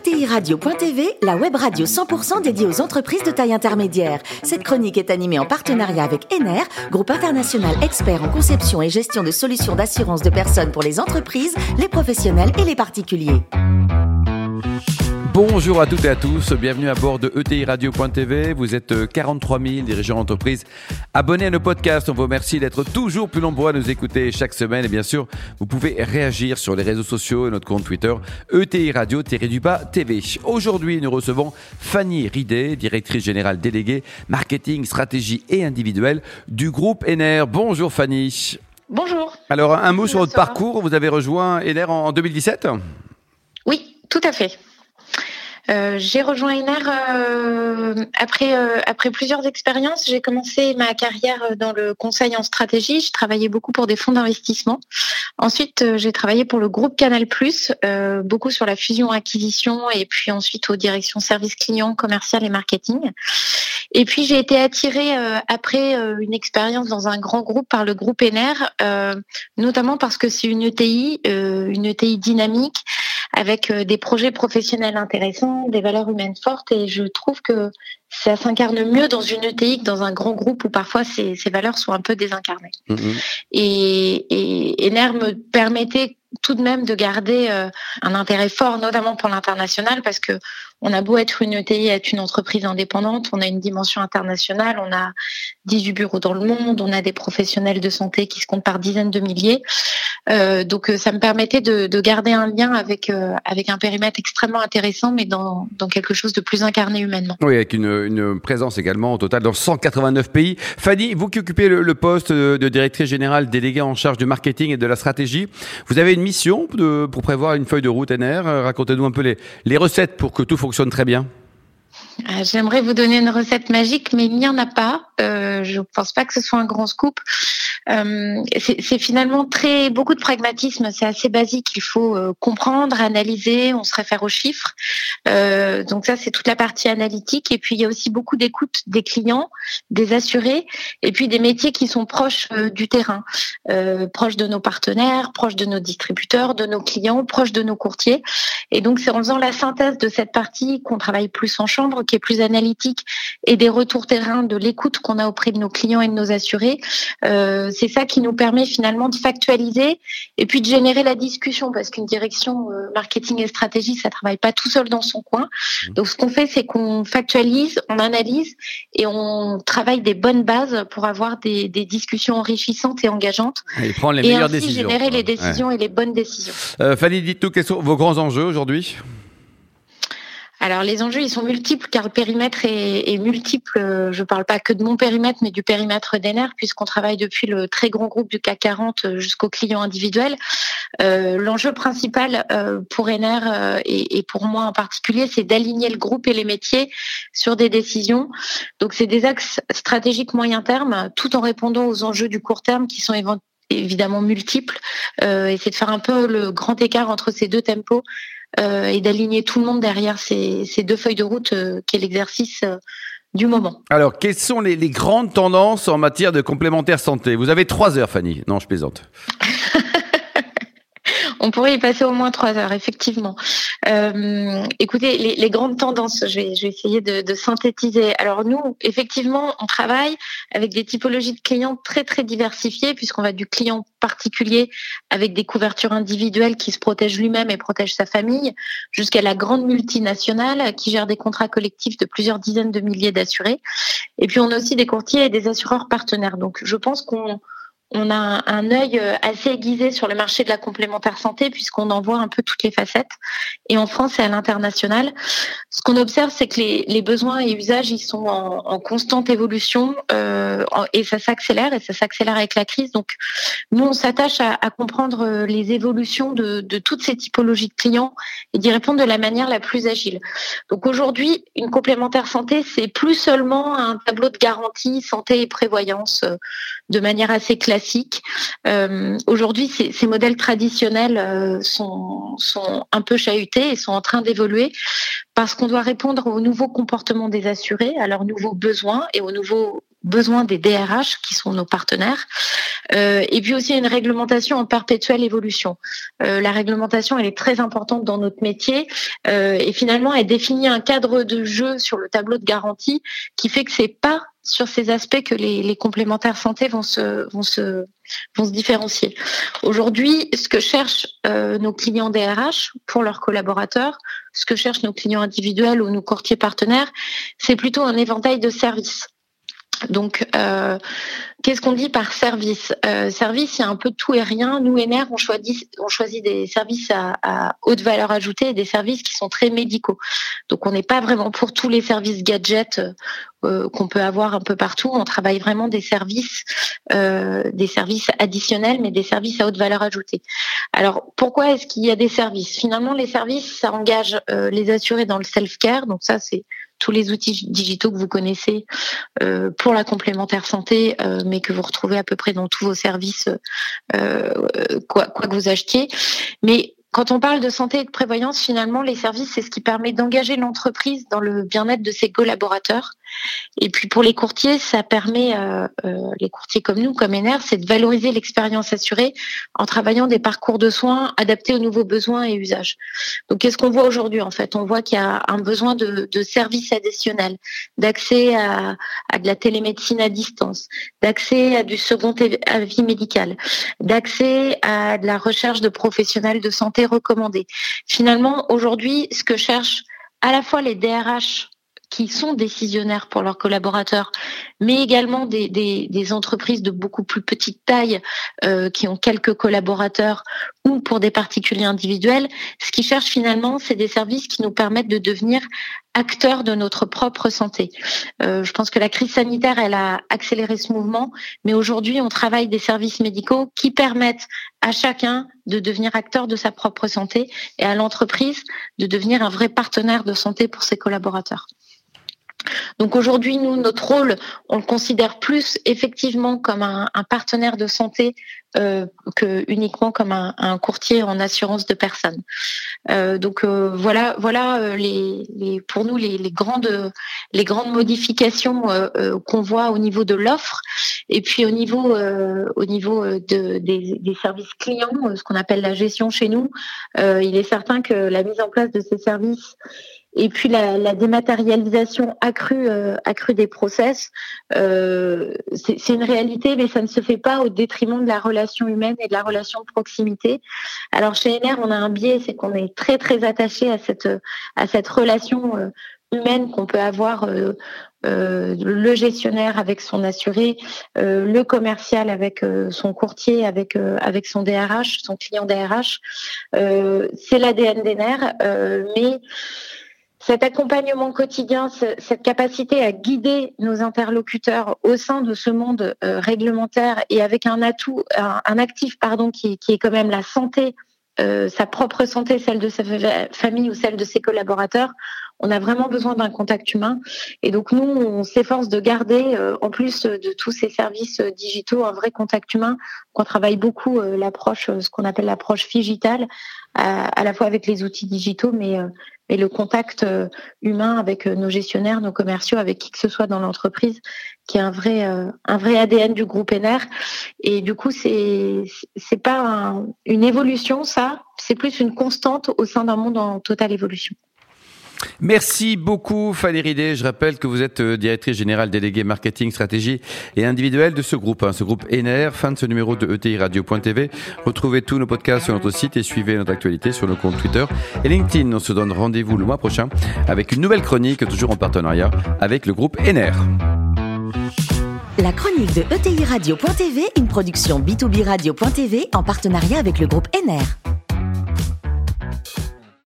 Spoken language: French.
ETI Radio.tv, la web radio 100% dédiée aux entreprises de taille intermédiaire. Cette chronique est animée en partenariat avec Ener, groupe international expert en conception et gestion de solutions d'assurance de personnes pour les entreprises, les professionnels et les particuliers. Bonjour à toutes et à tous, bienvenue à bord de ETI Radio.tv. Vous êtes 43 000 dirigeants d'entreprise abonnés à nos podcasts. On vous remercie d'être toujours plus nombreux à nous écouter chaque semaine. Et bien sûr, vous pouvez réagir sur les réseaux sociaux et notre compte Twitter ETI Radio-TV. Aujourd'hui, nous recevons Fanny Ridet, directrice générale déléguée marketing, stratégie et individuelle du groupe NR. Bonjour Fanny. Bonjour. Alors, un mot sur votre parcours. Vous avez rejoint NR en 2017 Oui, tout à fait. Euh, j'ai rejoint Ener euh, après euh, après plusieurs expériences. J'ai commencé ma carrière dans le conseil en stratégie. Je travaillais beaucoup pour des fonds d'investissement. Ensuite, j'ai travaillé pour le groupe Canal+, beaucoup sur la fusion-acquisition et puis ensuite aux directions service client, commercial et marketing. Et puis j'ai été attirée après une expérience dans un grand groupe par le groupe Ener, notamment parce que c'est une ETI, une ETI dynamique avec des projets professionnels intéressants des valeurs humaines fortes et je trouve que ça s'incarne mieux dans une ETI que dans un grand groupe où parfois ces, valeurs sont un peu désincarnées. Mm-hmm. Et, et, et NER me permettait tout de même de garder euh, un intérêt fort, notamment pour l'international, parce que on a beau être une ETI, être une entreprise indépendante, on a une dimension internationale, on a 18 bureaux dans le monde, on a des professionnels de santé qui se comptent par dizaines de milliers. Euh, donc euh, ça me permettait de, garder un lien avec avec un périmètre extrêmement intéressant, mais dans, quelque chose de plus incarné humainement. Oui, avec une, présence également au total dans 189 pays. Fanny, vous qui occupez le, poste de directrice générale déléguée en charge du marketing et de la stratégie, vous avez une mission pour prévoir une feuille de route NR euh, Racontez-nous un peu les, les recettes pour que tout fonctionne très bien. Euh, j'aimerais vous donner une recette magique, mais il n'y en a pas. Euh, je ne pense pas que ce soit un grand scoop. Euh, c'est finalement très beaucoup de pragmatisme. C'est assez basique. Il faut euh, comprendre, analyser. On se réfère aux chiffres. Euh, donc ça, c'est toute la partie analytique. Et puis il y a aussi beaucoup d'écoute des clients, des assurés, et puis des métiers qui sont proches du terrain, proches de nos partenaires, proches de nos distributeurs, de nos clients, proches de nos courtiers. Et donc c'est en faisant la synthèse de cette partie qu'on travaille plus en chambre, qui est plus analytique, et des retours terrain, de l'écoute qu'on a auprès de nos clients et de nos assurés. C'est ça qui nous permet finalement de factualiser et puis de générer la discussion parce qu'une direction euh, marketing et stratégie, ça travaille pas tout seul dans son coin. Mmh. Donc ce qu'on fait, c'est qu'on factualise, on analyse et on travaille des bonnes bases pour avoir des, discussions enrichissantes et engageantes. Et prendre les meilleures ainsi générer les décisions et les bonnes décisions. Euh, Fanny, dites-nous quels sont vos grands enjeux aujourd'hui? Alors les enjeux, ils sont multiples car le périmètre est, multiple. Je ne parle pas que de mon périmètre, mais du périmètre d'ENER, puisqu'on travaille depuis le très grand groupe du CAC 40 jusqu'aux clients individuels. Euh, l'enjeu principal euh, pour ENER euh, et, pour moi en particulier, c'est d'aligner le groupe et les métiers sur des décisions. Donc c'est des axes stratégiques moyen terme, tout en répondant aux enjeux du court terme qui sont évidemment multiples. et c'est de faire un peu le grand écart entre ces deux tempos euh, et d'aligner tout le monde derrière ces, deux feuilles de route euh, qui est l'exercice euh, du moment. Alors, quelles sont les, les, grandes tendances en matière de complémentaire santé? Vous avez trois heures, Fanny. Non, je plaisante. On pourrait y passer au moins trois heures, effectivement. Euh, écoutez, les, grandes tendances, je vais, essayer de, synthétiser. Alors nous, effectivement, on travaille avec des typologies de clients très très diversifiées, puisqu'on va du client particulier avec des couvertures individuelles qui se protège lui-même et protège sa famille, jusqu'à la grande multinationale qui gère des contrats collectifs de plusieurs dizaines de milliers d'assurés. Et puis on a aussi des courtiers et des assureurs partenaires. Donc je pense qu'on on a un œil euh, assez aiguisé sur le marché de la complémentaire santé puisqu'on en voit un peu toutes les facettes. Et en France et à l'international, ce qu'on observe, c'est que les, besoins et usages, ils sont en, constante évolution euh, et ça s'accélère et ça s'accélère avec la crise. Donc, nous, on s'attache à, comprendre euh, les évolutions de, toutes ces typologies de clients et d'y répondre de la manière la plus agile. Donc, aujourd'hui, une complémentaire santé, c'est plus seulement un tableau de garantie santé et prévoyance de manière assez classique. Euh, aujourd'hui, ces, modèles traditionnels euh, sont, un peu chahutés et sont en train d'évoluer parce qu'on doit répondre aux nouveaux comportements des assurés, à leurs nouveaux besoins et aux nouveaux besoins des DRH qui sont nos partenaires. Euh, et puis aussi une réglementation en perpétuelle évolution. La réglementation, elle est très importante dans notre métier et finalement, elle définit un cadre de jeu sur le tableau de garantie qui fait que c'est pas sur ces aspects que les, complémentaires santé vont se, vont se, vont se différencier. Aujourd'hui, ce que cherchent euh, nos clients DRH pour leurs collaborateurs, ce que cherchent nos clients individuels ou nos courtiers partenaires, c'est plutôt un éventail de services. Donc, euh, qu'est-ce qu'on dit par service? Euh, Service, il y a un peu tout et rien. Nous, NR, on choisit, des services à, haute valeur ajoutée et des services qui sont très médicaux. Donc, on n'est pas vraiment pour tous les services gadgets euh, qu'on peut avoir un peu partout. On travaille vraiment des services, euh, des services additionnels, mais des services à haute valeur ajoutée. Alors, pourquoi est-ce qu'il y a des services? Finalement, les services, ça engage les assurés dans le self-care. Donc ça, c'est tous les outils digitaux que vous connaissez euh, pour la complémentaire santé, euh, mais que vous retrouvez à peu près dans tous vos services, euh, quoi, quoi que vous achetiez. Mais quand on parle de santé et de prévoyance, finalement, les services, c'est ce qui permet d'engager l'entreprise dans le bien-être de ses collaborateurs. Et puis pour les courtiers, ça permet, euh, euh, les courtiers comme nous, comme NR, c'est de valoriser l'expérience assurée en travaillant des parcours de soins adaptés aux nouveaux besoins et usages. Donc qu'est-ce qu'on voit aujourd'hui en fait? On voit qu'il y a un besoin de, services additionnels, d'accès à, à, de la télémédecine à distance, d'accès à du second avis médical, d'accès à de la recherche de professionnels de santé recommandés. Finalement, aujourd'hui, ce que cherchent à la fois les DRH qui sont décisionnaires pour leurs collaborateurs, mais également des, des, des entreprises de beaucoup plus petite taille euh, qui ont quelques collaborateurs ou pour des particuliers individuels. Ce qu'ils cherchent finalement, c'est des services qui nous permettent de devenir acteurs de notre propre santé. Euh, je pense que la crise sanitaire, elle a accéléré ce mouvement, mais aujourd'hui, on travaille des services médicaux qui permettent à chacun de devenir acteur de sa propre santé et à l'entreprise de devenir un vrai partenaire de santé pour ses collaborateurs. Donc aujourd'hui, nous, notre rôle, on le considère plus effectivement comme un, partenaire de santé euh, que uniquement comme un, courtier en assurance de personnes. Euh, donc euh, voilà, voilà euh, les, pour nous les, grandes les grandes modifications qu'on voit au niveau de l'offre et puis au niveau au niveau de, des, des, services clients, ce qu'on appelle la gestion chez nous. il est certain que la mise en place de ces services et puis la, la dématérialisation accrue, euh, accrue des process, euh, c'est une réalité, mais ça ne se fait pas au détriment de la relation humaine et de la relation de proximité. Alors chez NR, on a un biais, c'est qu'on est très très attaché à cette à cette relation euh, humaine qu'on peut avoir. Euh, euh, le gestionnaire avec son assuré, euh, le commercial avec euh, son courtier, avec avec son DRH, son client DRH. c'est l'ADN des nerfs, mais cet accompagnement quotidien, cette capacité à guider nos interlocuteurs au sein de ce monde euh, réglementaire et avec un atout, un, actif pardon, qui, est quand même la santé, euh, sa propre santé, celle de sa famille ou celle de ses collaborateurs, on a vraiment besoin d'un contact humain. Et donc nous, on s'efforce de garder, euh, en plus de tous ces services digitaux, un vrai contact humain. On travaille beaucoup euh, l'approche, ce qu'on appelle l'approche digitale, à, la fois avec les outils digitaux, mais et le contact euh, humain avec euh, nos gestionnaires, nos commerciaux, avec qui que ce soit dans l'entreprise, qui est un vrai, euh, un vrai ADN du groupe NR. Et du coup, c'est c'est pas un, une évolution, ça, c'est plus une constante au sein d'un monde en totale évolution. Merci beaucoup Fanny Ridé. Je rappelle que vous êtes euh, directrice générale déléguée marketing, stratégie et individuelle de ce groupe, hein, ce groupe NR. Fin de ce numéro de ETI Radio.tv. Retrouvez tous nos podcasts sur notre site et suivez notre actualité sur nos comptes Twitter et LinkedIn. On se donne rendez-vous le mois prochain avec une nouvelle chronique, toujours en partenariat avec le groupe NR. La chronique de ETI Radio.tv, une production B2B Radio.tv en partenariat avec le groupe NR.